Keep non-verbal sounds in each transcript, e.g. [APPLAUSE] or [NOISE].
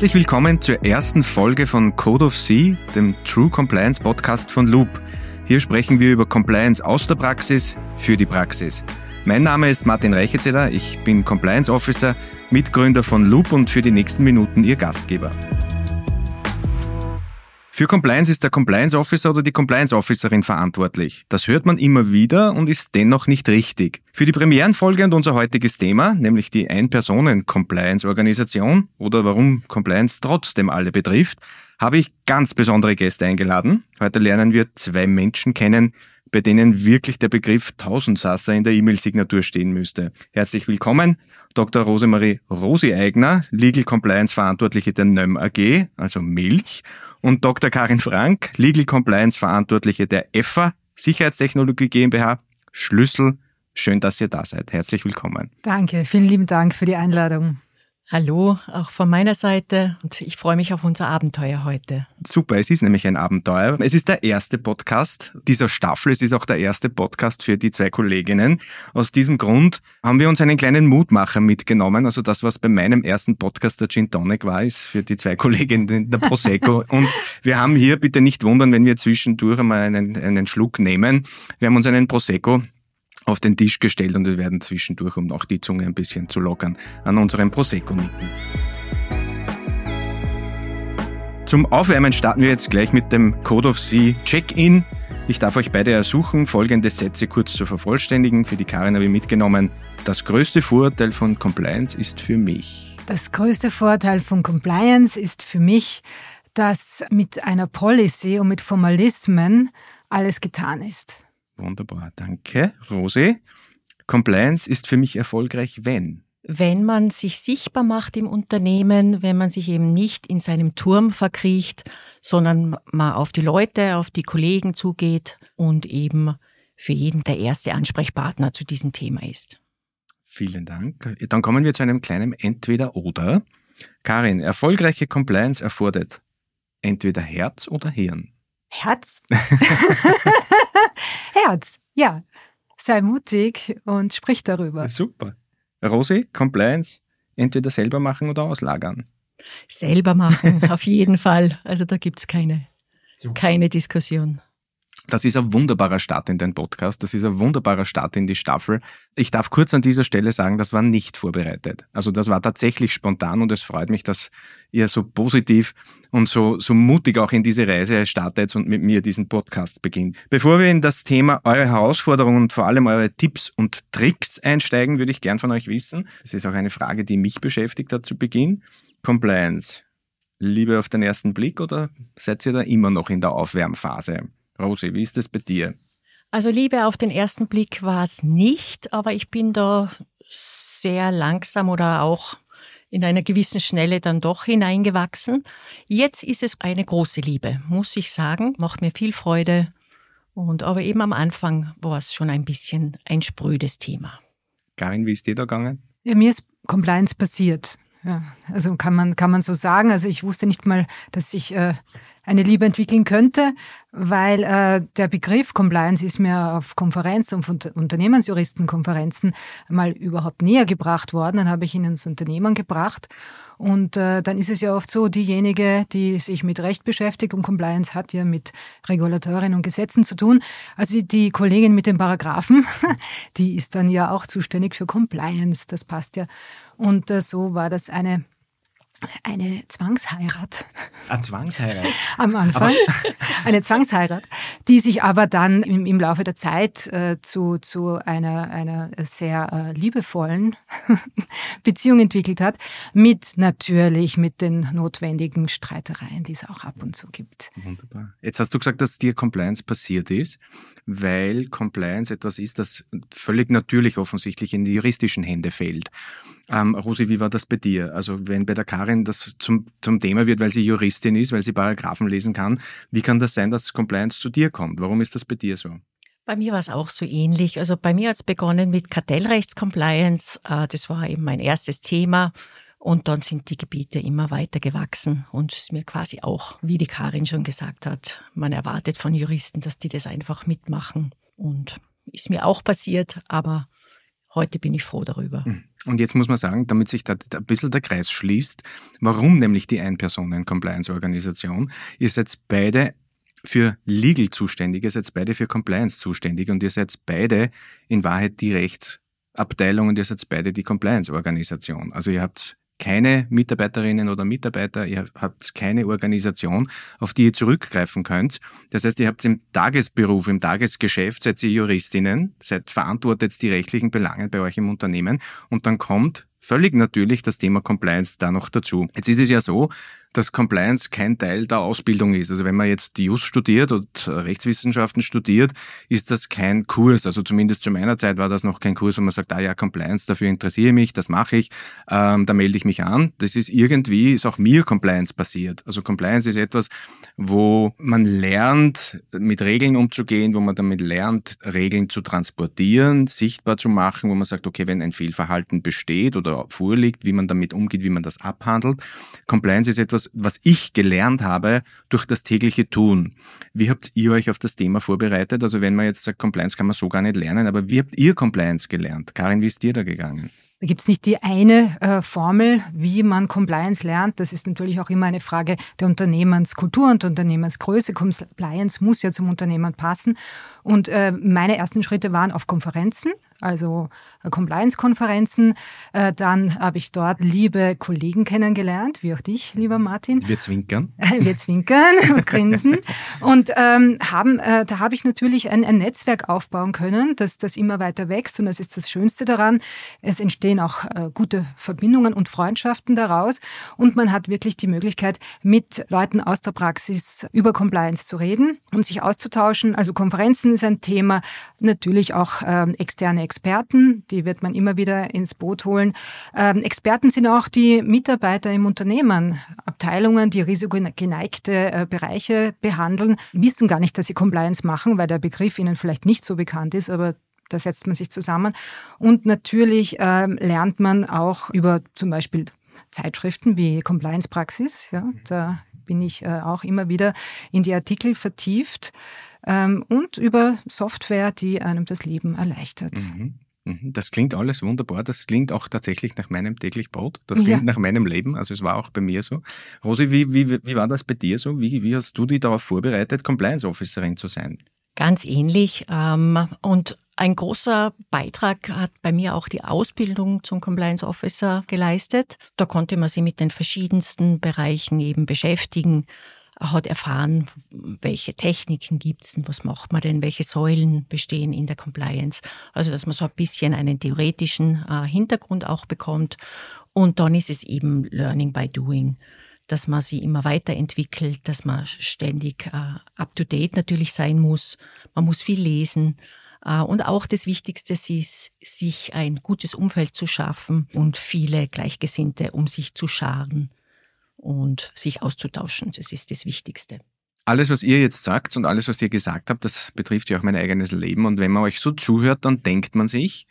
Herzlich willkommen zur ersten Folge von Code of C, dem True Compliance Podcast von Loop. Hier sprechen wir über Compliance aus der Praxis für die Praxis. Mein Name ist Martin Reichezeller, ich bin Compliance Officer, Mitgründer von Loop und für die nächsten Minuten Ihr Gastgeber. Für Compliance ist der Compliance Officer oder die Compliance Officerin verantwortlich. Das hört man immer wieder und ist dennoch nicht richtig. Für die Premierenfolge und unser heutiges Thema, nämlich die Ein-Personen-Compliance-Organisation oder warum Compliance trotzdem alle betrifft, habe ich ganz besondere Gäste eingeladen. Heute lernen wir zwei Menschen kennen, bei denen wirklich der Begriff Tausendsasser in der E-Mail-Signatur stehen müsste. Herzlich willkommen, Dr. Rosemarie Rosi-Eigner, Legal Compliance Verantwortliche der NÖM AG, also Milch, und Dr. Karin Frank, Legal Compliance Verantwortliche der EFA, Sicherheitstechnologie GmbH, Schlüssel. Schön, dass ihr da seid. Herzlich willkommen. Danke, vielen lieben Dank für die Einladung. Hallo, auch von meiner Seite und ich freue mich auf unser Abenteuer heute. Super, es ist nämlich ein Abenteuer. Es ist der erste Podcast dieser Staffel. Es ist auch der erste Podcast für die zwei Kolleginnen. Aus diesem Grund haben wir uns einen kleinen Mutmacher mitgenommen. Also das, was bei meinem ersten Podcast der Gin Tonic war, ist für die zwei [LAUGHS] Kolleginnen der Prosecco. und wir haben hier, bitte nicht wundern, wenn wir zwischendurch einmal einen, einen Schluck nehmen. Wir haben uns einen Prosecco auf den Tisch gestellt und wir werden zwischendurch, um auch die Zunge ein bisschen zu lockern, an unserem Prosecco nicken. Zum Aufwärmen starten wir jetzt gleich mit dem Code of C Check-in. Ich darf euch beide ersuchen, folgende Sätze kurz zu vervollständigen. Für die Karin habe ich mitgenommen. Das größte Vorurteil von Compliance ist für mich. Das größte Vorteil von Compliance ist für mich, dass mit einer Policy und mit Formalismen alles getan ist. Wunderbar, danke. Rose, Compliance ist für mich erfolgreich, wenn? Wenn man sich sichtbar macht im Unternehmen, wenn man sich eben nicht in seinem Turm verkriecht, sondern mal auf die Leute, auf die Kollegen zugeht und eben für jeden der erste Ansprechpartner zu diesem Thema ist. Vielen Dank. Dann kommen wir zu einem kleinen Entweder-Oder. Karin, erfolgreiche Compliance erfordert entweder Herz oder Hirn. Herz? [LAUGHS] Herz, ja. Sei mutig und sprich darüber. Super. Rosi, Compliance, entweder selber machen oder auslagern. Selber machen, auf jeden Fall. Also da gibt es keine, keine Diskussion. Das ist ein wunderbarer Start in den Podcast. Das ist ein wunderbarer Start in die Staffel. Ich darf kurz an dieser Stelle sagen, das war nicht vorbereitet. Also das war tatsächlich spontan und es freut mich, dass ihr so positiv und so, so mutig auch in diese Reise startet und mit mir diesen Podcast beginnt. Bevor wir in das Thema eure Herausforderungen und vor allem eure Tipps und Tricks einsteigen, würde ich gern von euch wissen. Das ist auch eine Frage, die mich beschäftigt hat zu Beginn. Compliance. Liebe auf den ersten Blick oder seid ihr da immer noch in der Aufwärmphase? Rosi, wie ist das bei dir? Also Liebe auf den ersten Blick war es nicht, aber ich bin da sehr langsam oder auch in einer gewissen Schnelle dann doch hineingewachsen. Jetzt ist es eine große Liebe, muss ich sagen, macht mir viel Freude. Und aber eben am Anfang war es schon ein bisschen ein sprödes Thema. Karin, wie ist dir da gegangen? Ja, mir ist Compliance passiert. Ja, also kann man, kann man so sagen. Also ich wusste nicht mal, dass ich äh, eine Liebe entwickeln könnte, weil äh, der Begriff Compliance ist mir auf Konferenzen und Unternehmensjuristenkonferenzen mal überhaupt näher gebracht worden. Dann habe ich ihn ins Unternehmen gebracht. Und äh, dann ist es ja oft so, diejenige, die sich mit Recht beschäftigt und Compliance hat ja mit Regulatorien und Gesetzen zu tun. Also die Kollegin mit den Paragraphen, [LAUGHS] die ist dann ja auch zuständig für Compliance. Das passt ja. Und äh, so war das eine eine Zwangsheirat. Eine Zwangsheirat? Am Anfang. [LAUGHS] eine Zwangsheirat, die sich aber dann im, im Laufe der Zeit äh, zu, zu einer, einer sehr äh, liebevollen [LAUGHS] Beziehung entwickelt hat, mit natürlich mit den notwendigen Streitereien, die es auch ab und zu gibt. Wunderbar. Jetzt hast du gesagt, dass dir Compliance passiert ist, weil Compliance etwas ist, das völlig natürlich offensichtlich in die juristischen Hände fällt. Ähm, Rosi, wie war das bei dir? Also wenn bei der Karin das zum, zum Thema wird, weil sie Juristin ist, weil sie Paragraphen lesen kann, wie kann das sein, dass Compliance zu dir kommt? Warum ist das bei dir so? Bei mir war es auch so ähnlich. Also bei mir hat es begonnen mit Kartellrechtscompliance. Äh, das war eben mein erstes Thema. Und dann sind die Gebiete immer weiter gewachsen und es ist mir quasi auch, wie die Karin schon gesagt hat, man erwartet von Juristen, dass die das einfach mitmachen. Und ist mir auch passiert, aber Heute bin ich froh darüber. Hm. Und jetzt muss man sagen, damit sich da ein bisschen der Kreis schließt, warum nämlich die Ein-Personen-Compliance-Organisation, ihr seid beide für Legal zuständig, ihr seid beide für Compliance zuständig und ihr seid beide in Wahrheit die Rechtsabteilung und ihr seid beide die Compliance-Organisation. Also ihr habt keine Mitarbeiterinnen oder Mitarbeiter, ihr habt keine Organisation, auf die ihr zurückgreifen könnt. Das heißt, ihr habt im Tagesberuf, im Tagesgeschäft, seid ihr Juristinnen, seid verantwortet die rechtlichen Belange bei euch im Unternehmen und dann kommt völlig natürlich das Thema Compliance da noch dazu. Jetzt ist es ja so, dass Compliance kein Teil der Ausbildung ist. Also wenn man jetzt die Jus studiert und Rechtswissenschaften studiert, ist das kein Kurs. Also zumindest zu meiner Zeit war das noch kein Kurs, wo man sagt, ah ja, Compliance, dafür interessiere ich mich, das mache ich, ähm, da melde ich mich an. Das ist irgendwie, ist auch mir Compliance passiert. Also Compliance ist etwas, wo man lernt, mit Regeln umzugehen, wo man damit lernt, Regeln zu transportieren, sichtbar zu machen, wo man sagt, okay, wenn ein Fehlverhalten besteht oder vorliegt, wie man damit umgeht, wie man das abhandelt. Compliance ist etwas, etwas, was ich gelernt habe durch das tägliche Tun. Wie habt ihr euch auf das Thema vorbereitet? Also wenn man jetzt sagt, Compliance kann man so gar nicht lernen, aber wie habt ihr Compliance gelernt? Karin, wie ist dir da gegangen? Da gibt es nicht die eine äh, Formel, wie man Compliance lernt. Das ist natürlich auch immer eine Frage der Unternehmenskultur und Unternehmensgröße. Compliance muss ja zum Unternehmen passen. Und äh, meine ersten Schritte waren auf Konferenzen, also äh, Compliance-Konferenzen. Äh, dann habe ich dort liebe Kollegen kennengelernt, wie auch dich, lieber Martin. Wir zwinkern. [LAUGHS] Wir zwinkern [LAUGHS] und grinsen. Und ähm, haben, äh, da habe ich natürlich ein, ein Netzwerk aufbauen können, das, das immer weiter wächst. Und das ist das Schönste daran. Es entstehen auch äh, gute Verbindungen und Freundschaften daraus. Und man hat wirklich die Möglichkeit, mit Leuten aus der Praxis über Compliance zu reden und sich auszutauschen. Also Konferenzen ist ein Thema. Natürlich auch ähm, externe Experten, die wird man immer wieder ins Boot holen. Ähm, Experten sind auch die Mitarbeiter im Unternehmen. Abteilungen, die risikogeneigte äh, Bereiche behandeln, wissen gar nicht, dass sie Compliance machen, weil der Begriff ihnen vielleicht nicht so bekannt ist, aber da setzt man sich zusammen. Und natürlich ähm, lernt man auch über zum Beispiel Zeitschriften wie Compliance Praxis. Ja, da bin ich äh, auch immer wieder in die Artikel vertieft ähm, und über Software, die einem das Leben erleichtert. Mhm. mhm. Das klingt alles wunderbar. Das klingt auch tatsächlich nach meinem täglich Brot. Das klingt ja. nach meinem Leben. Also es war auch bei mir so. Rosi, wie, wie, wie war das bei dir so? Wie, wie hast du dich darauf vorbereitet, Compliance Officerin zu sein? Ganz ähnlich. Ähm, und ein großer Beitrag hat bei mir auch die Ausbildung zum Compliance Officer geleistet. Da konnte man sich mit den verschiedensten Bereichen eben beschäftigen hat erfahren, welche Techniken gibt es denn, was macht man denn, welche Säulen bestehen in der Compliance. Also dass man so ein bisschen einen theoretischen äh, Hintergrund auch bekommt. Und dann ist es eben Learning by Doing dass man sie immer weiterentwickelt, dass man ständig äh, up-to-date natürlich sein muss. Man muss viel lesen. Äh, und auch das Wichtigste ist, sich ein gutes Umfeld zu schaffen und viele Gleichgesinnte um sich zu scharen und sich auszutauschen. Das ist das Wichtigste. Alles, was ihr jetzt sagt und alles, was ihr gesagt habt, das betrifft ja auch mein eigenes Leben. Und wenn man euch so zuhört, dann denkt man sich,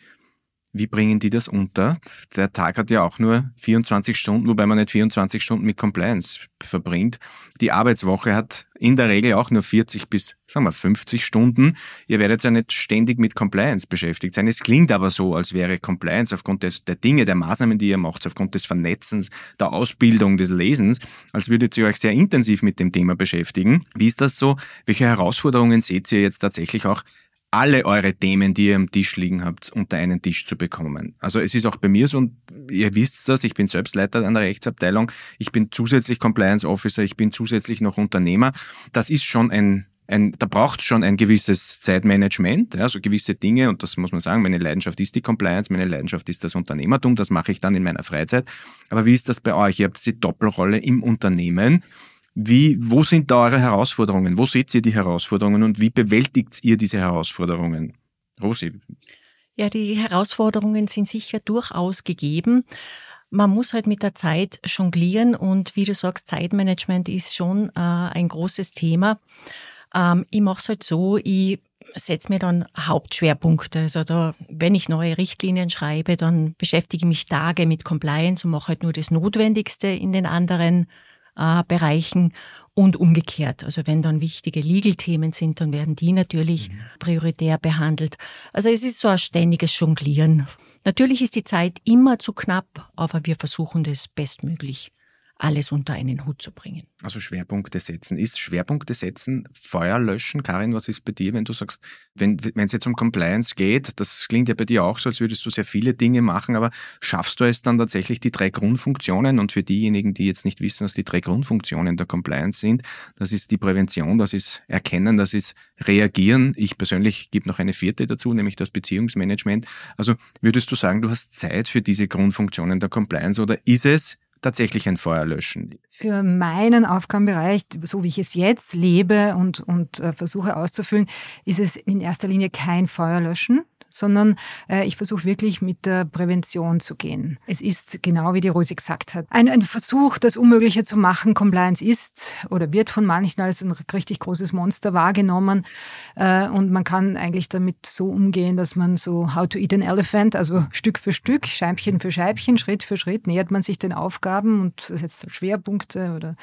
wie bringen die das unter? Der Tag hat ja auch nur 24 Stunden, wobei man nicht 24 Stunden mit Compliance verbringt. Die Arbeitswoche hat in der Regel auch nur 40 bis, sagen wir, 50 Stunden. Ihr werdet ja nicht ständig mit Compliance beschäftigt sein. Es klingt aber so, als wäre Compliance aufgrund des, der Dinge, der Maßnahmen, die ihr macht, aufgrund des Vernetzens, der Ausbildung, des Lesens, als würdet ihr euch sehr intensiv mit dem Thema beschäftigen. Wie ist das so? Welche Herausforderungen seht ihr jetzt tatsächlich auch alle eure Themen, die ihr am Tisch liegen habt, unter einen Tisch zu bekommen. Also es ist auch bei mir so, und ihr wisst das, ich bin Selbstleiter an der Rechtsabteilung, ich bin zusätzlich Compliance Officer, ich bin zusätzlich noch Unternehmer. Das ist schon ein ein, da braucht schon ein gewisses Zeitmanagement, ja, also gewisse Dinge, und das muss man sagen, meine Leidenschaft ist die Compliance, meine Leidenschaft ist das Unternehmertum, das mache ich dann in meiner Freizeit. Aber wie ist das bei euch? Ihr habt die Doppelrolle im Unternehmen wie, wo sind da eure Herausforderungen? Wo seht ihr die Herausforderungen und wie bewältigt ihr diese Herausforderungen? Rosi. Ja, die Herausforderungen sind sicher durchaus gegeben. Man muss halt mit der Zeit jonglieren und wie du sagst, Zeitmanagement ist schon äh, ein großes Thema. Ähm, ich mache es halt so, ich setze mir dann Hauptschwerpunkte. Also da, wenn ich neue Richtlinien schreibe, dann beschäftige ich mich Tage mit Compliance und mache halt nur das Notwendigste in den anderen äh, Bereichen und umgekehrt. Also wenn dann wichtige Legal-Themen sind, dann werden die natürlich mhm. prioritär behandelt. Also es ist so ein ständiges Jonglieren Natürlich ist die Zeit immer zu knapp, aber wir versuchen das bestmöglich alles unter einen Hut zu bringen. Also Schwerpunkte setzen. Ist Schwerpunkte setzen Feuer löschen? Karin, was ist bei dir, wenn du sagst, wenn es jetzt um Compliance geht, das klingt ja bei dir auch so, als würdest du sehr viele Dinge machen, aber schaffst du es dann tatsächlich die drei Grundfunktionen? Und für diejenigen, die jetzt nicht wissen, was die drei Grundfunktionen der Compliance sind, das ist die Prävention, das ist Erkennen, das ist Reagieren. Ich persönlich gebe noch eine vierte dazu, nämlich das Beziehungsmanagement. Also würdest du sagen, du hast Zeit für diese Grundfunktionen der Compliance oder ist es tatsächlich ein Feuer löschen? Für meinen Aufgabenbereich, so wie ich es jetzt lebe und, und äh, versuche auszufüllen, ist es in erster Linie kein Feuer löschen, sondern äh, ich versuche wirklich mit der Prävention zu gehen. Es ist genau wie die Rosi gesagt hat, ein, ein Versuch, das Unmögliche zu machen. Compliance ist oder wird von manchen als ein richtig großes Monster wahrgenommen äh, und man kann eigentlich damit so umgehen, dass man so How to Eat an Elephant, also Stück für Stück, Scheibchen für Scheibchen, Schritt für Schritt nähert man sich den Aufgaben und setzt halt Schwerpunkte oder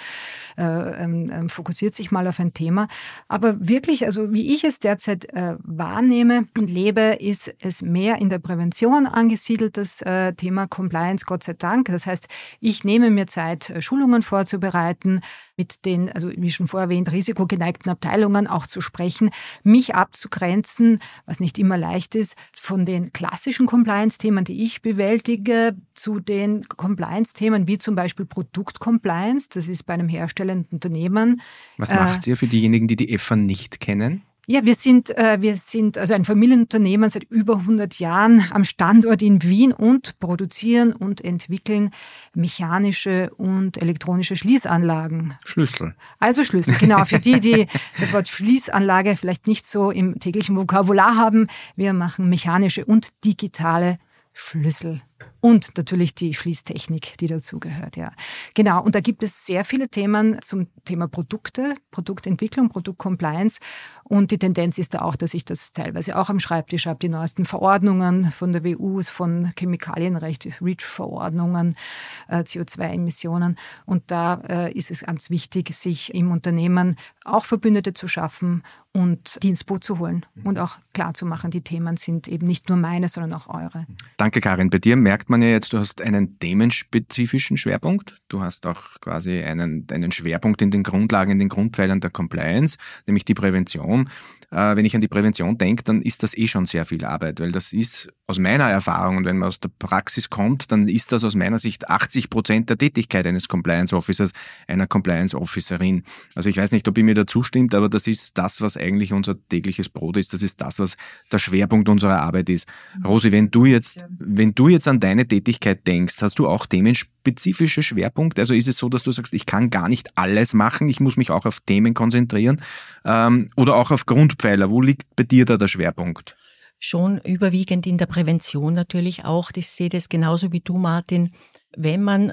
äh, ähm, ähm, fokussiert sich mal auf ein Thema. Aber wirklich, also wie ich es derzeit äh, wahrnehme und lebe, ist ist es mehr in der Prävention angesiedelt, das äh, Thema Compliance, Gott sei Dank. Das heißt, ich nehme mir Zeit, äh, Schulungen vorzubereiten, mit den, also wie schon vorher erwähnt, risikogeneigten Abteilungen auch zu sprechen, mich abzugrenzen, was nicht immer leicht ist, von den klassischen Compliance-Themen, die ich bewältige, zu den Compliance-Themen wie zum Beispiel Produktcompliance. Das ist bei einem herstellenden Unternehmen. Was macht äh, ihr für diejenigen, die die EFA nicht kennen? Ja, wir sind, äh, wir sind also ein Familienunternehmen seit über 100 Jahren am Standort in Wien und produzieren und entwickeln mechanische und elektronische Schließanlagen. Schlüssel. Also Schlüssel, genau. Für die, die [LAUGHS] das Wort Schließanlage vielleicht nicht so im täglichen Vokabular haben, wir machen mechanische und digitale Schlüssel. Und natürlich die Schließtechnik, die dazugehört, ja. Genau. Und da gibt es sehr viele Themen zum Thema Produkte, Produktentwicklung, Produktcompliance. Und die Tendenz ist da auch, dass ich das teilweise auch am Schreibtisch habe, die neuesten Verordnungen von der WU, von Chemikalienrecht, REACH-Verordnungen, äh, CO2-Emissionen. Und da äh, ist es ganz wichtig, sich im Unternehmen auch Verbündete zu schaffen und die ins Boot zu holen und auch klar zu machen, die Themen sind eben nicht nur meine, sondern auch eure. Danke, Karin. Bei dir merkt man ja jetzt, du hast einen themenspezifischen Schwerpunkt. Du hast auch quasi einen, einen Schwerpunkt in den Grundlagen, in den Grundpfeilern der Compliance, nämlich die Prävention. Äh, wenn ich an die Prävention denke, dann ist das eh schon sehr viel Arbeit, weil das ist aus meiner Erfahrung und wenn man aus der Praxis kommt, dann ist das aus meiner Sicht 80 Prozent der Tätigkeit eines Compliance Officers, einer Compliance Officerin. Also ich weiß nicht, ob ihr mir da zustimmt, aber das ist das, was eigentlich unser tägliches Brot ist. Das ist das, was der Schwerpunkt unserer Arbeit ist. Mhm. Rosi, wenn du jetzt, wenn du jetzt an deine Tätigkeit denkst, hast du auch themenspezifische Schwerpunkte? Also ist es so, dass du sagst, ich kann gar nicht alles machen, ich muss mich auch auf Themen konzentrieren ähm, oder auch auf Grundpfeiler? Wo liegt bei dir da der Schwerpunkt? Schon überwiegend in der Prävention natürlich auch. Ich sehe das genauso wie du, Martin. Wenn man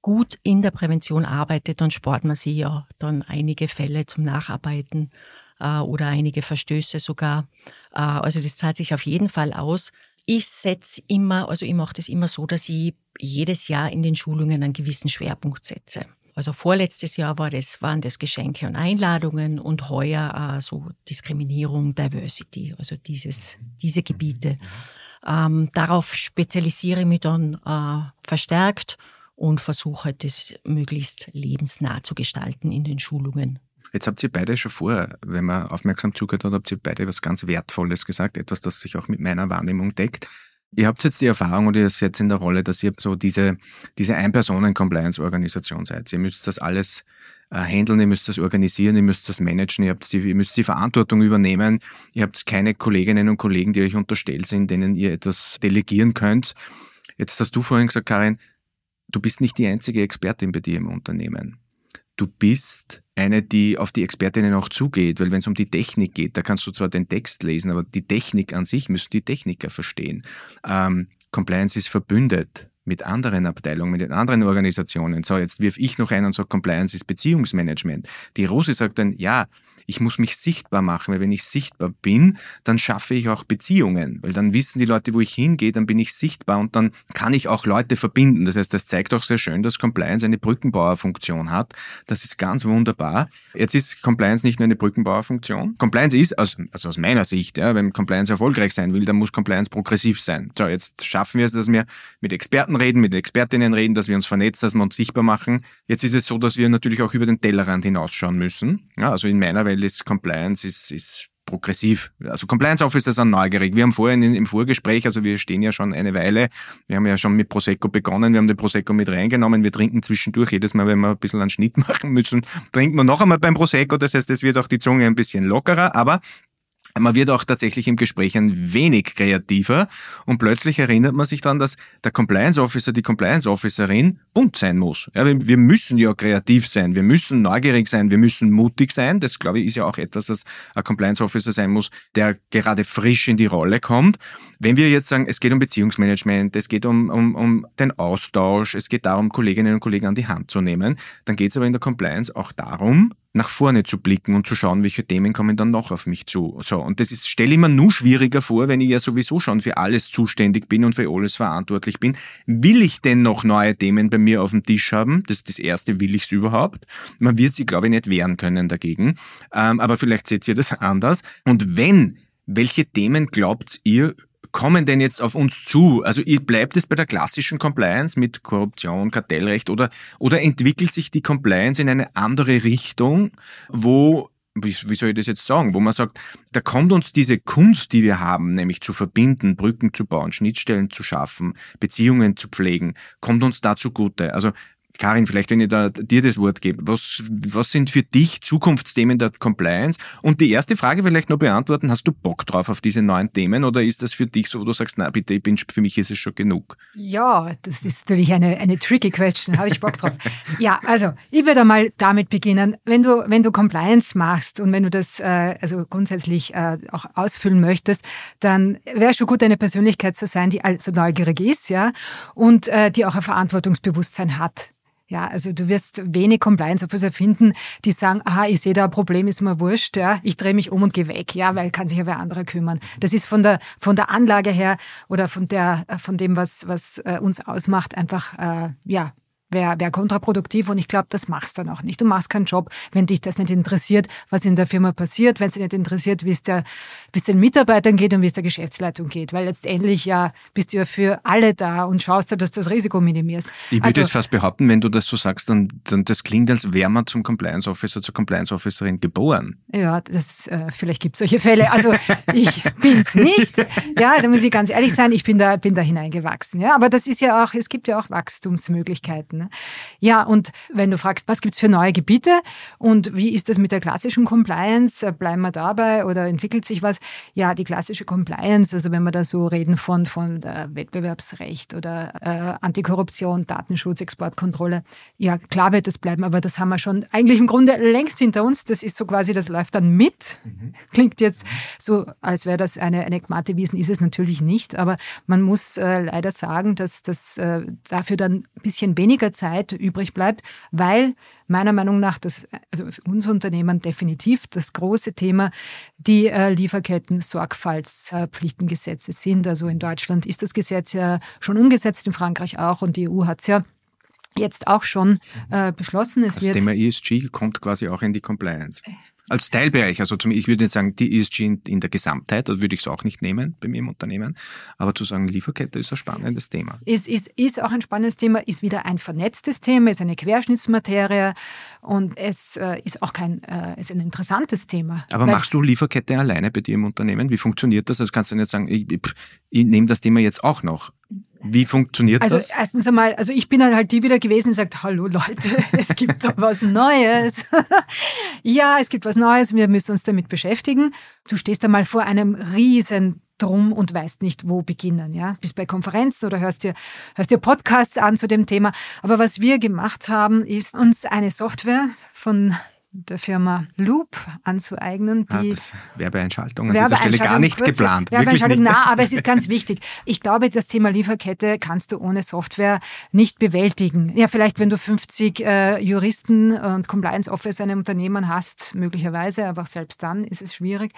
gut in der Prävention arbeitet, dann spart man sich ja dann einige Fälle zum Nacharbeiten äh, oder einige Verstöße sogar. Äh, also das zahlt sich auf jeden Fall aus. Ich setze immer, also ich mache das immer so, dass ich jedes Jahr in den Schulungen einen gewissen Schwerpunkt setze. Also vorletztes Jahr war das, waren das Geschenke und Einladungen und heuer äh, so Diskriminierung, Diversity, also dieses, diese Gebiete. Ähm, darauf spezialisiere ich mich dann äh, verstärkt und versuche halt das möglichst lebensnah zu gestalten in den Schulungen. Jetzt habt ihr beide schon vorher, wenn man aufmerksam zugehört hat, habt ihr beide was ganz Wertvolles gesagt, etwas, das sich auch mit meiner Wahrnehmung deckt. Ihr habt jetzt die Erfahrung und ihr seid in der Rolle, dass ihr so diese, diese Ein-Personen-Compliance-Organisation seid. Ihr müsst das alles äh, handeln, ihr müsst das organisieren, ihr müsst das managen, ihr, die, ihr müsst die Verantwortung übernehmen. Ihr habt keine Kolleginnen und Kollegen, die euch unterstellt sind, denen ihr etwas delegieren könnt. Jetzt hast du vorhin gesagt, Karin, du bist nicht die einzige Expertin bei dir im Unternehmen du bist eine, die auf die Expertinnen auch zugeht, weil wenn es um die Technik geht, da kannst du zwar den Text lesen, aber die Technik an sich müssen die Techniker verstehen. Ähm, Compliance ist verbündet mit anderen Abteilungen, mit den anderen Organisationen. So, jetzt wirf ich noch ein und sage, Compliance ist Beziehungsmanagement. Die Rose sagt dann, ja, ich muss mich sichtbar machen, weil wenn ich sichtbar bin, dann schaffe ich auch Beziehungen, weil dann wissen die Leute, wo ich hingehe, dann bin ich sichtbar und dann kann ich auch Leute verbinden. Das heißt, das zeigt auch sehr schön, dass Compliance eine Brückenbauerfunktion hat. Das ist ganz wunderbar. Jetzt ist Compliance nicht nur eine Brückenbauerfunktion. Compliance ist, also, also aus meiner Sicht, ja, wenn Compliance erfolgreich sein will, dann muss Compliance progressiv sein. So, jetzt schaffen wir es, dass wir mit Experten reden, mit Expertinnen reden, dass wir uns vernetzen, dass wir uns sichtbar machen. Jetzt ist es so, dass wir natürlich auch über den Tellerrand hinausschauen müssen. Ja, also in meiner Welt ist Compliance ist, ist progressiv. Also Compliance Officer sind neugierig. Wir haben vorhin im Vorgespräch, also wir stehen ja schon eine Weile, wir haben ja schon mit Prosecco begonnen, wir haben den Prosecco mit reingenommen, wir trinken zwischendurch, jedes Mal, wenn wir ein bisschen einen Schnitt [LAUGHS] machen müssen, trinken wir noch einmal beim Prosecco, das heißt, es wird auch die Zunge ein bisschen lockerer, aber man wird auch tatsächlich im Gespräch ein wenig kreativer und plötzlich erinnert man sich daran, dass der Compliance Officer, die Compliance Officerin bunt sein muss. Ja, wir müssen ja kreativ sein, wir müssen neugierig sein, wir müssen mutig sein. Das, glaube ich, ist ja auch etwas, was ein Compliance Officer sein muss, der gerade frisch in die Rolle kommt. Wenn wir jetzt sagen, es geht um Beziehungsmanagement, es geht um, um, um den Austausch, es geht darum, Kolleginnen und Kollegen an die Hand zu nehmen, dann geht es aber in der Compliance auch darum, nach vorne zu blicken und zu schauen, welche Themen kommen dann noch auf mich zu. So, und das ist, stelle ich mir nur schwieriger vor, wenn ich ja sowieso schon für alles zuständig bin und für alles verantwortlich bin. Will ich denn noch neue Themen bei mir auf dem Tisch haben? Das ist das erste, will ich es überhaupt? Man wird sie, glaube ich, nicht wehren können dagegen. Ähm, aber vielleicht seht ihr das [LAUGHS] anders. Und wenn, welche Themen glaubt ihr, kommen denn jetzt auf uns zu? Also bleibt es bei der klassischen Compliance mit Korruption, Kartellrecht oder, oder entwickelt sich die Compliance in eine andere Richtung, wo wie, wie soll ich das jetzt sagen, wo man sagt, da kommt uns diese Kunst, die wir haben, nämlich zu verbinden, Brücken zu bauen, Schnittstellen zu schaffen, Beziehungen zu pflegen, kommt uns da zugute. Also Karin, vielleicht wenn ich da, dir das Wort gebe, was, was sind für dich Zukunftsthemen der Compliance? Und die erste Frage vielleicht noch beantworten, hast du Bock drauf auf diese neuen Themen oder ist das für dich so, wo du sagst, na bitte, ich bin, für mich ist es schon genug? Ja, das ist natürlich eine, eine tricky question, habe ich Bock drauf. ja, also ich würde mal damit beginnen, wenn du, wenn du Compliance machst und wenn du das äh, also grundsätzlich äh, auch ausfüllen möchtest, dann wäre schon gut, eine Persönlichkeit zu sein, die also neugierig ist, ja, und äh, die auch ein Verantwortungsbewusstsein hat. Ja, also du wirst wenig Compliance Officer finden, die sagen, aha, ich sehe da ein Problem, ist mir wurscht, ja, ich drehe mich um und gehe weg, ja, weil kann sich ja wer andere kümmern. Das ist von der von der Anlage her oder von der von dem, was was äh, uns ausmacht, einfach äh, ja wäre wär kontraproduktiv und ich glaube, das machst du dann auch nicht. Du machst keinen Job, wenn dich das nicht interessiert, was in der Firma passiert, wenn es dich nicht interessiert, wie es, den Mitarbeitern geht und wie es der Geschäftsleitung geht, weil letztendlich ja bist du ja für alle da und schaust ja, dass du das Risiko minimierst. Ich würde also, jetzt fast behaupten, wenn du das so sagst, dann, dann das klingt, als wäre man zum Compliance Officer, zur Compliance Officerin geboren. Ja, das, äh, vielleicht gibt es solche Fälle. Also ich [LAUGHS] bin es nicht. Ja, da muss ich ganz ehrlich sein, ich bin da, bin da hineingewachsen. Ja, aber das ist ja auch, es gibt ja auch Wachstumsmöglichkeiten. Ne? Ja, und wenn du fragst, was gibt es für neue Gebiete und wie ist das mit der klassischen Compliance? Äh, bleiben wir dabei oder entwickelt sich was? Ja, die klassische Compliance, also wenn wir da so reden von, von Wettbewerbsrecht oder äh, Antikorruption, Datenschutz, Exportkontrolle, ja, klar wird das bleiben, aber das haben wir schon eigentlich im Grunde längst hinter uns. Das ist so quasi, das läuft dann mit. Mhm. Klingt jetzt so, als wäre das eine, eine Gmate-Wiesen, ist es natürlich nicht, aber man muss äh, leider sagen, dass das äh, dafür dann ein bisschen weniger Zeit übrig bleibt, weil meiner Meinung nach das, also für uns Unternehmen definitiv das große Thema die äh, Lieferketten-Sorgfaltspflichtengesetze sind. Also in Deutschland ist das Gesetz ja schon umgesetzt, in Frankreich auch und die EU hat es ja jetzt auch schon äh, beschlossen. Es das Thema ESG kommt quasi auch in die Compliance. Als Teilbereich, also zum, ich würde nicht sagen, die ESG in, in der Gesamtheit, da würde ich es auch nicht nehmen bei mir im Unternehmen, aber zu sagen, Lieferkette ist ein spannendes Thema. Ist, ist, ist auch ein spannendes Thema, ist wieder ein vernetztes Thema, ist eine Querschnittsmaterie und es äh, ist auch kein, äh, ist ein interessantes Thema. Aber machst du Lieferkette alleine bei dir im Unternehmen? Wie funktioniert das? Also kannst du nicht sagen, ich, ich, ich nehme das Thema jetzt auch noch. Wie funktioniert also das? Also erstens einmal, also ich bin dann halt die wieder gewesen, die sagt, hallo Leute, [LAUGHS] es gibt doch was Neues. [LAUGHS] ja, es gibt was Neues, wir müssen uns damit beschäftigen. Du stehst einmal vor einem riesen Drum und weißt nicht, wo beginnen. Ja? Bist bei Konferenzen oder hörst dir, hörst dir Podcasts an zu dem Thema. Aber was wir gemacht haben, ist uns eine Software von der Firma Loop anzueignen. Ah, die ah, Werbeeinschaltung an dieser Stelle gar nicht kurze, geplant. Werbeeinschaltung, na, aber es ist ganz wichtig. Ich glaube, das Thema Lieferkette kannst du ohne Software nicht bewältigen. Ja, vielleicht, wenn du 50 äh, Juristen und Compliance Officer in einem Unternehmen hast, möglicherweise, aber auch selbst dann ist es schwierig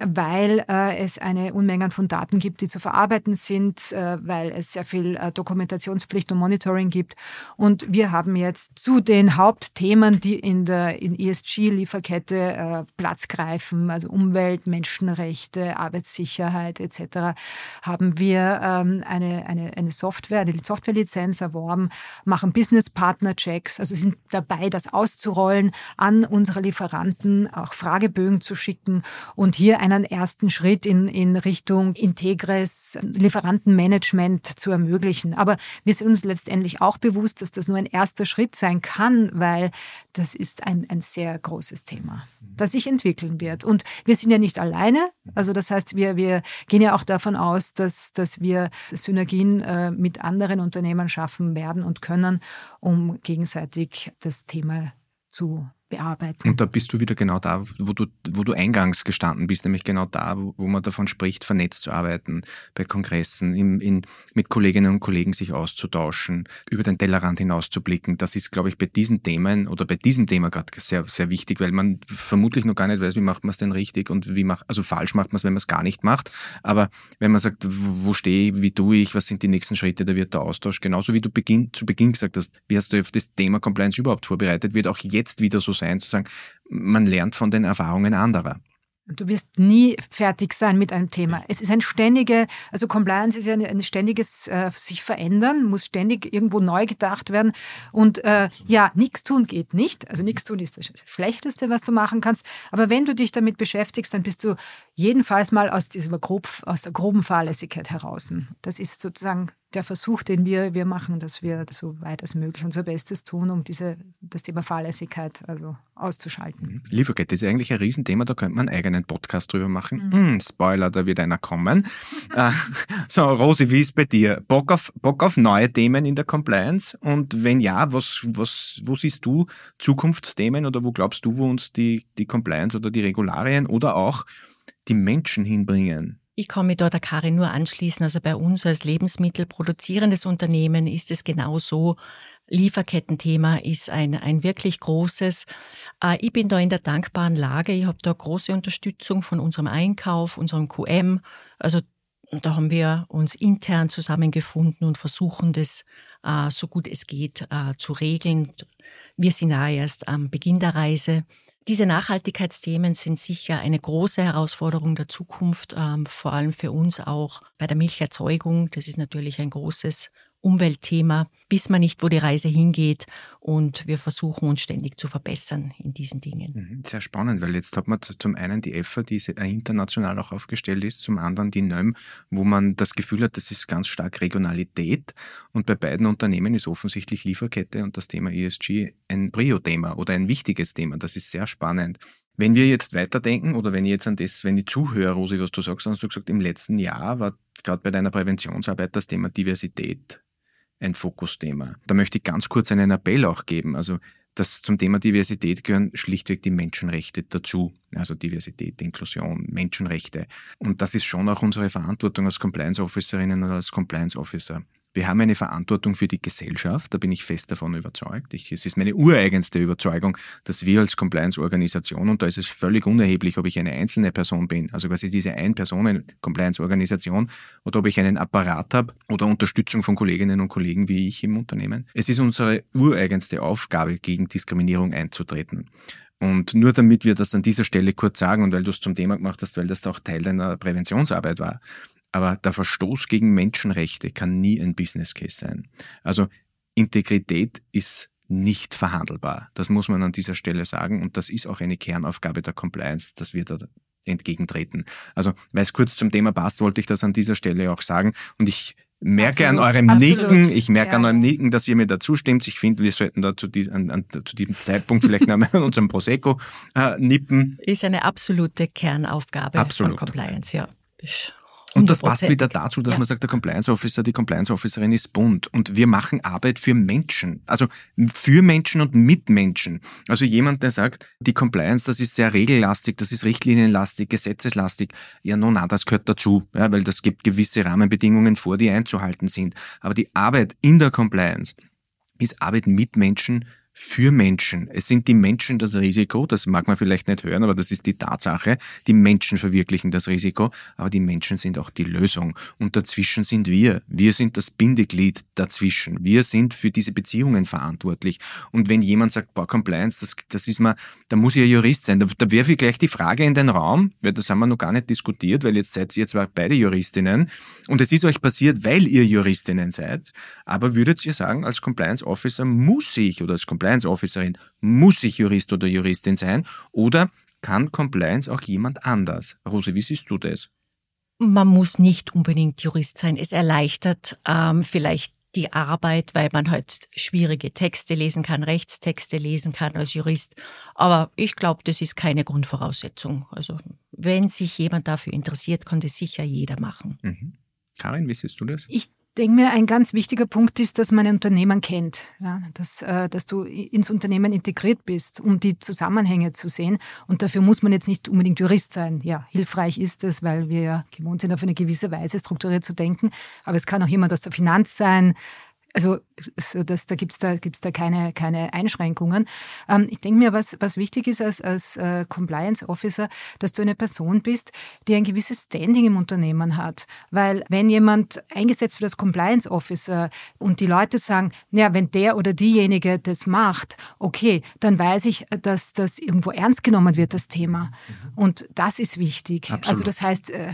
weil äh, es eine Unmenge von Daten gibt, die zu verarbeiten sind, äh, weil es sehr viel äh, Dokumentationspflicht und Monitoring gibt. Und wir haben jetzt zu den Hauptthemen, die in der in ESG-Lieferkette äh, Platz greifen, also Umwelt, Menschenrechte, Arbeitssicherheit etc., haben wir ähm, eine, eine, eine Software, eine Softwarelizenz erworben, machen Business-Partner-Checks, also sind dabei, das auszurollen, an unsere Lieferanten auch Fragebögen zu schicken und hier ein einen ersten Schritt in, in Richtung integres Lieferantenmanagement zu ermöglichen. Aber wir sind uns letztendlich auch bewusst, dass das nur ein erster Schritt sein kann, weil das ist ein, ein sehr großes Thema, das sich entwickeln wird. Und wir sind ja nicht alleine. Also das heißt, wir, wir gehen ja auch davon aus, dass, dass wir Synergien äh, mit anderen Unternehmen schaffen werden und können, um gegenseitig das Thema zu bearbeiten. Und da bist du wieder genau da, wo du, wo du eingangs gestanden bist, nämlich genau da, wo, man davon spricht, vernetzt zu arbeiten, bei Kongressen, im, in, mit Kolleginnen und Kollegen sich auszutauschen, über den Tellerrand hinaus zu blicken. Das ist, glaube ich, bei diesen Themen oder bei diesem Thema gerade sehr, sehr wichtig, weil man vermutlich noch gar nicht weiß, wie macht man es denn richtig und wie macht, also falsch macht man es, wenn man es gar nicht macht. Aber wenn man sagt, wo, wo stehe ich, wie tue ich, was sind die nächsten Schritte, da wird der Austausch, genauso wie du Beginn, zu Beginn gesagt hast, wie hast du auf das Thema Compliance überhaupt vorbereitet, wird auch jetzt wieder so sein, zu sagen, man lernt von den Erfahrungen anderer. Du wirst nie fertig sein mit einem Thema. Es ist ein ständige, also Compliance ist ja ein, ein ständiges äh, sich verändern, muss ständig irgendwo neu gedacht werden. Und äh, ja, nichts tun geht nicht. Also nichts tun ist das Schlechteste, was du machen kannst. Aber wenn du dich damit beschäftigst, dann bist du jedenfalls mal aus dieser grob, aus der groben Fahrlässigkeit heraus. Das ist sozusagen der Versuch, den wir, wir machen, dass wir so weit als möglich unser Bestes tun, um diese, das Thema Fahrlässigkeit also auszuschalten. Mhm. Lieferkette ist eigentlich ein Riesenthema, da könnte man einen eigenen Podcast drüber machen. Mhm. Mm, Spoiler, da wird einer kommen. [LAUGHS] äh, so, Rosi, wie ist bei dir? Bock auf, Bock auf neue Themen in der Compliance? Und wenn ja, was, was, wo siehst du Zukunftsthemen oder wo glaubst du, wo uns die, die Compliance oder die Regularien oder auch die Menschen hinbringen? Ich kann mich da der Karin nur anschließen. Also bei uns als lebensmittelproduzierendes Unternehmen ist es genau so. Lieferkettenthema ist ein, ein wirklich großes. Äh, ich bin da in der dankbaren Lage. Ich habe da große Unterstützung von unserem Einkauf, unserem QM. Also da haben wir uns intern zusammengefunden und versuchen das äh, so gut es geht äh, zu regeln. Wir sind ja erst am Beginn der Reise. Diese Nachhaltigkeitsthemen sind sicher eine große Herausforderung der Zukunft, ähm, vor allem für uns auch bei der Milcherzeugung. Das ist natürlich ein großes Umweltthema, wissen wir nicht, wo die Reise hingeht und wir versuchen uns ständig zu verbessern in diesen Dingen. Mhm, sehr spannend, weil jetzt hat man zum einen die EFA, die international auch aufgestellt ist, zum anderen die NÖM, wo man das Gefühl hat, das ist ganz stark Regionalität und bei beiden Unternehmen ist offensichtlich Lieferkette und das Thema ESG ein Prio-Thema oder ein wichtiges Thema. Das ist sehr spannend. Wenn wir jetzt weiterdenken oder wenn ich jetzt an das, wenn ich zuhöre, Rosi, was du sagst, hast du gesagt, im letzten Jahr war gerade bei deiner Präventionsarbeit das Thema Diversität ein Fokusthema. Da möchte ich ganz kurz einen Appell auch geben. Also dass zum Thema Diversität gehören schlichtweg die Menschenrechte dazu. Also Diversität, Inklusion, Menschenrechte. Und das ist schon auch unsere Verantwortung als Compliance Officerinnen oder als Compliance Officer. Wir haben eine Verantwortung für die Gesellschaft, da bin ich fest davon überzeugt. Ich, es ist meine ureigenste Überzeugung, dass wir als Compliance-Organisation, und da ist es völlig unerheblich, ob ich eine einzelne Person bin, also quasi diese Ein-Personen-Compliance-Organisation, oder ob ich einen Apparat habe oder Unterstützung von Kolleginnen und Kollegen wie ich im Unternehmen. Es ist unsere ureigenste Aufgabe, gegen Diskriminierung einzutreten. Und nur damit wir das an dieser Stelle kurz sagen und weil du es zum Thema gemacht hast, weil das auch Teil deiner Präventionsarbeit war. Aber der Verstoß gegen Menschenrechte kann nie ein Business Case sein. Also Integrität ist nicht verhandelbar. Das muss man an dieser Stelle sagen. Und das ist auch eine Kernaufgabe der Compliance, dass wir da entgegentreten. Also, weil es kurz zum Thema passt, wollte ich das an dieser Stelle auch sagen. Und ich merke Absolut. an eurem Absolut. Nicken, ich merke ja. an eurem Nicken, dass ihr mir dazu stimmt. Ich finde, wir sollten da zu, die, an, an, zu diesem Zeitpunkt vielleicht noch an unserem Prosecco äh, nippen. Ist eine absolute Kernaufgabe Absolut. von Compliance, ja. Und das passt wieder dazu, dass ja. man sagt, der Compliance Officer, die Compliance Officerin ist bunt. Und wir machen Arbeit für Menschen. Also für Menschen und mit Menschen. Also jemand, der sagt, die Compliance, das ist sehr regellastig, das ist richtlinienlastig, gesetzeslastig. Ja, no, na, das gehört dazu. Ja, weil das gibt gewisse Rahmenbedingungen vor, die einzuhalten sind. Aber die Arbeit in der Compliance ist Arbeit mit Menschen, für Menschen. Es sind die Menschen das Risiko, das mag man vielleicht nicht hören, aber das ist die Tatsache. Die Menschen verwirklichen das Risiko, aber die Menschen sind auch die Lösung. Und dazwischen sind wir. Wir sind das Bindeglied dazwischen. Wir sind für diese Beziehungen verantwortlich. Und wenn jemand sagt, boah, Compliance, das, das ist mal, da muss ich ja Jurist sein, da, da werfe ich gleich die Frage in den Raum, weil das haben wir noch gar nicht diskutiert, weil jetzt seid ihr zwar beide Juristinnen und es ist euch passiert, weil ihr Juristinnen seid, aber würdet ihr sagen, als Compliance Officer muss ich oder als Compliance Compliance Officerin, muss ich Jurist oder Juristin sein oder kann Compliance auch jemand anders? Rose, wie siehst du das? Man muss nicht unbedingt Jurist sein. Es erleichtert ähm, vielleicht die Arbeit, weil man halt schwierige Texte lesen kann, Rechtstexte lesen kann als Jurist. Aber ich glaube, das ist keine Grundvoraussetzung. Also wenn sich jemand dafür interessiert, kann das sicher jeder machen. Mhm. Karin, wie siehst du das? Ich denke mir, ein ganz wichtiger Punkt ist, dass man ein Unternehmen kennt, ja, dass, äh, dass du ins Unternehmen integriert bist, um die Zusammenhänge zu sehen. Und dafür muss man jetzt nicht unbedingt Jurist sein. Ja, hilfreich ist es, weil wir ja gewohnt sind, auf eine gewisse Weise strukturiert zu denken. Aber es kann auch jemand aus der Finanz sein, also so das, da gibt es da, gibt's da keine, keine Einschränkungen. Ähm, ich denke mir, was, was wichtig ist als, als äh, Compliance Officer, dass du eine Person bist, die ein gewisses Standing im Unternehmen hat. Weil wenn jemand eingesetzt wird als Compliance Officer und die Leute sagen, ja, wenn der oder diejenige das macht, okay, dann weiß ich, dass das irgendwo ernst genommen wird, das Thema. Mhm. Und das ist wichtig. Also Absolut. Also das heißt, äh,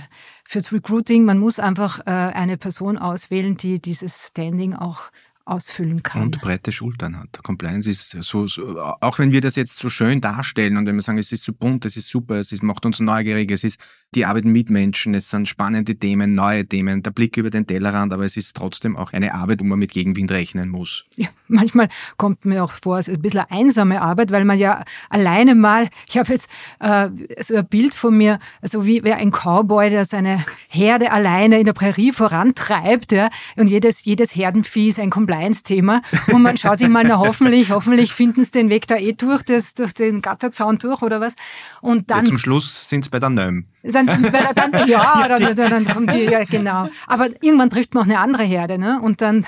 fürs Recruiting, man muss einfach äh, eine Person auswählen, die dieses Standing auch ausfüllen kann. Und breite Schultern hat. Compliance ist so, so, auch wenn wir das jetzt so schön darstellen und wenn wir sagen, es ist so bunt, es ist super, es ist, macht uns neugierig, es ist die Arbeit mit Menschen, es sind spannende Themen, neue Themen, der Blick über den Tellerrand, aber es ist trotzdem auch eine Arbeit, wo man mit Gegenwind rechnen muss. Ja, [LAUGHS] manchmal kommt mir auch vor, es ist ein bisschen eine einsame Arbeit, weil man ja alleine mal, ich habe jetzt äh, so ein Bild von mir, so wie, wie ein Cowboy, der seine Herde alleine in der Prärie vorantreibt, ja, und jedes, jedes Herdenvieh ist ein Compliance Compliance-Thema und man schaut sich mal, na hoffentlich, hoffentlich finden sie den Weg da eh durch, das, durch den Gatterzaun durch oder was. Und dann. Ja, zum Schluss sind sie bei der Nöm. Dann sind bei der, dann, [LAUGHS] ja, ja dann, dann, dann kommt die, ja, genau. Aber irgendwann trifft man auch eine andere Herde, ne? Und dann,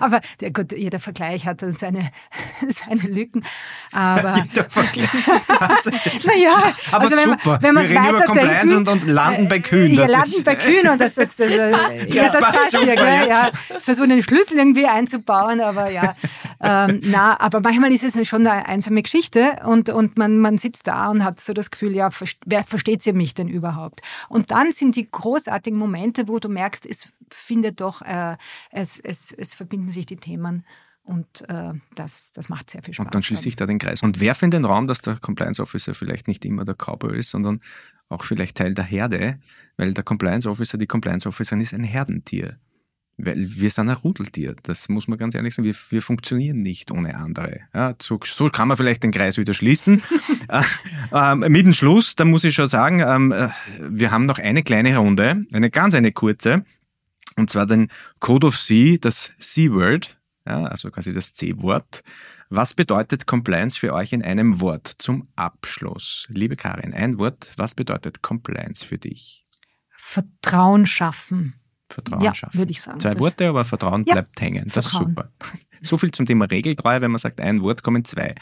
aber der, gut, jeder Vergleich hat dann seine, [LAUGHS] seine Lücken. Aber, [LAUGHS] jeder Vergleich. [LAUGHS] naja, aber also wenn, super. Wenn wir reden über Compliance und, und landen bei Kühen. Ja, landen bei Kühen und das, das, das, das passt. Ja, das, das passt super, ja, gell? ja. Das versuchen den Schlüssel irgendwie einzubauen, aber ja. ähm, na, aber manchmal ist es schon eine einsame Geschichte und, und man, man sitzt da und hat so das Gefühl, ja, wer versteht sie mich denn überhaupt? Und dann sind die großartigen Momente, wo du merkst, es findet doch, äh, es, es, es verbinden sich die Themen. Und äh, das, das macht sehr viel Spaß. Und dann schließe ich da den Kreis. Und werfe in den Raum, dass der Compliance Officer vielleicht nicht immer der Cowboy ist, sondern auch vielleicht Teil der Herde, weil der Compliance Officer, die Compliance Officerin ist ein Herdentier. Weil wir sind ein Rudeltier, das muss man ganz ehrlich sagen. Wir, wir funktionieren nicht ohne andere. Ja, so, so, kann man vielleicht den Kreis wieder schließen. [LAUGHS] äh, äh, mit dem Schluss, da muss ich schon sagen, ähm, äh, wir haben noch eine kleine Runde, eine ganz eine kurze. Und zwar den Code of C, das C-Word, ja, also quasi das C-Wort. Was bedeutet Compliance für euch in einem Wort zum Abschluss? Liebe Karin, ein Wort, was bedeutet Compliance für dich? Vertrauen schaffen. Vertrauen ja, schaffen. würde ich sagen. Zwei Worte, aber Vertrauen ja, bleibt hängen. Das Vertrauen. ist super. So viel zum Thema Regeltreue, wenn man sagt, ein Wort kommen zwei.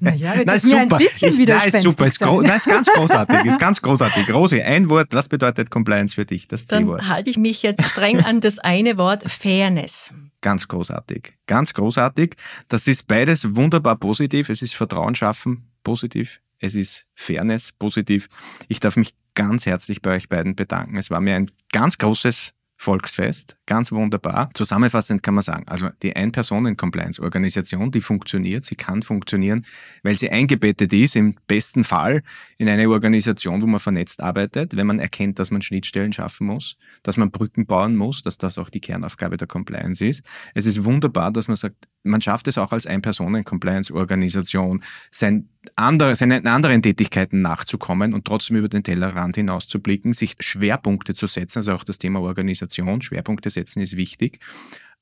Naja, [LAUGHS] das mir ein bisschen ich, Nein, ist super, ist, nein, ist ganz großartig, ist ganz großartig. Rose, ein Wort, was bedeutet Compliance für dich, das C-Wort? Dann halte ich mich jetzt streng an das eine Wort, Fairness. Ganz großartig, ganz großartig. Das ist beides wunderbar positiv. Es ist Vertrauen schaffen, positiv. Es ist Fairness, positiv. Ich darf mich ganz herzlich bei euch beiden bedanken. Es war mir ein ganz großes Volksfest, ganz wunderbar. Zusammenfassend kann man sagen, also die Ein-Personen-Compliance-Organisation, die funktioniert, sie kann funktionieren, weil sie eingebettet ist, im besten Fall in eine Organisation, wo man vernetzt arbeitet, wenn man erkennt, dass man Schnittstellen schaffen muss, dass man Brücken bauen muss, dass das auch die Kernaufgabe der Compliance ist. Es ist wunderbar, dass man sagt, man schafft es auch als Ein-Personen-Compliance-Organisation, sein andere, seinen anderen Tätigkeiten nachzukommen und trotzdem über den Tellerrand hinaus zu blicken, sich Schwerpunkte zu setzen, also auch das Thema Organisation, Schwerpunkte setzen ist wichtig.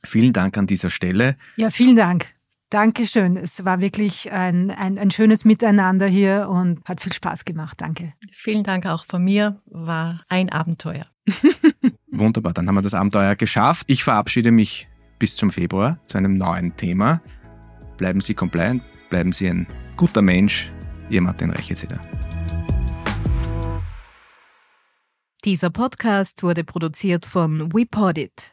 Vielen Dank an dieser Stelle. Ja, vielen Dank. Dankeschön. Es war wirklich ein, ein, ein schönes Miteinander hier und hat viel Spaß gemacht. Danke. Vielen Dank auch von mir. War ein Abenteuer. [LAUGHS] Wunderbar, dann haben wir das Abenteuer geschafft. Ich verabschiede mich bis zum Februar zu einem neuen Thema. Bleiben Sie compliant, bleiben Sie ein guter Mensch. Ihr Martin Rechezeder. Dieser Podcast wurde produziert von WePodit.